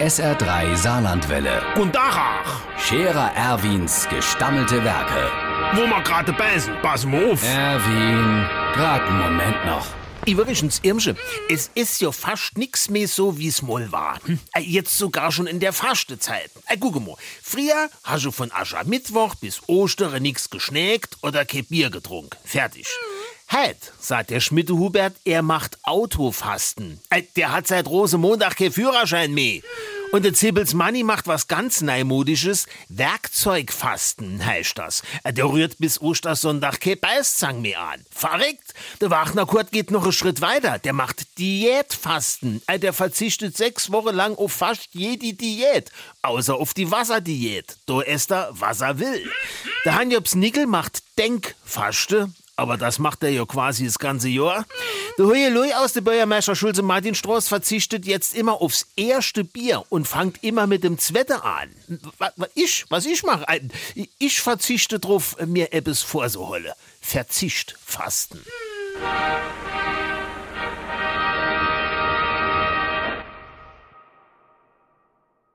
SR3 Saarlandwelle. Und Dachach, Scherer Erwins gestammelte Werke. wo wir gerade beißen, pass mal auf. Erwin, grad einen Moment noch. Übrigens, Irmsche, es ist ja fast nix mehr so, wie's mal war. Hm? Äh, Jetzt sogar schon in der Fastezeit. Äh, guck mal, früher hast du von Aschermittwoch bis Ostere nix geschnägt oder kein Bier getrunken. Fertig. Heit, sagt der Schmidt Hubert, er macht Autofasten. Äh, der hat seit Rosemontag kein Führerschein mehr. Und der Zibbels Manni macht was ganz Neumodisches. Werkzeugfasten heißt das. Äh, Der rührt bis Ostersonntag kein Beißzang mehr an. Verreckt! Der Wachner Kurt geht noch einen Schritt weiter. Der macht Diätfasten. Äh, Der verzichtet sechs Wochen lang auf fast jede Diät. Außer auf die Wasserdiät. Da esst er, was er will. Der Hanjobs Nickel macht Denkfaste. Aber das macht er ja quasi das ganze Jahr. Der Huielui aus der Bürgermeister Schulze Martinstraß verzichtet jetzt immer aufs erste Bier und fangt immer mit dem Zweite an. Was, ich, was ich mache? Ein- Ich verzichte drauf, mir etwas vorzuholen. Verzicht fasten.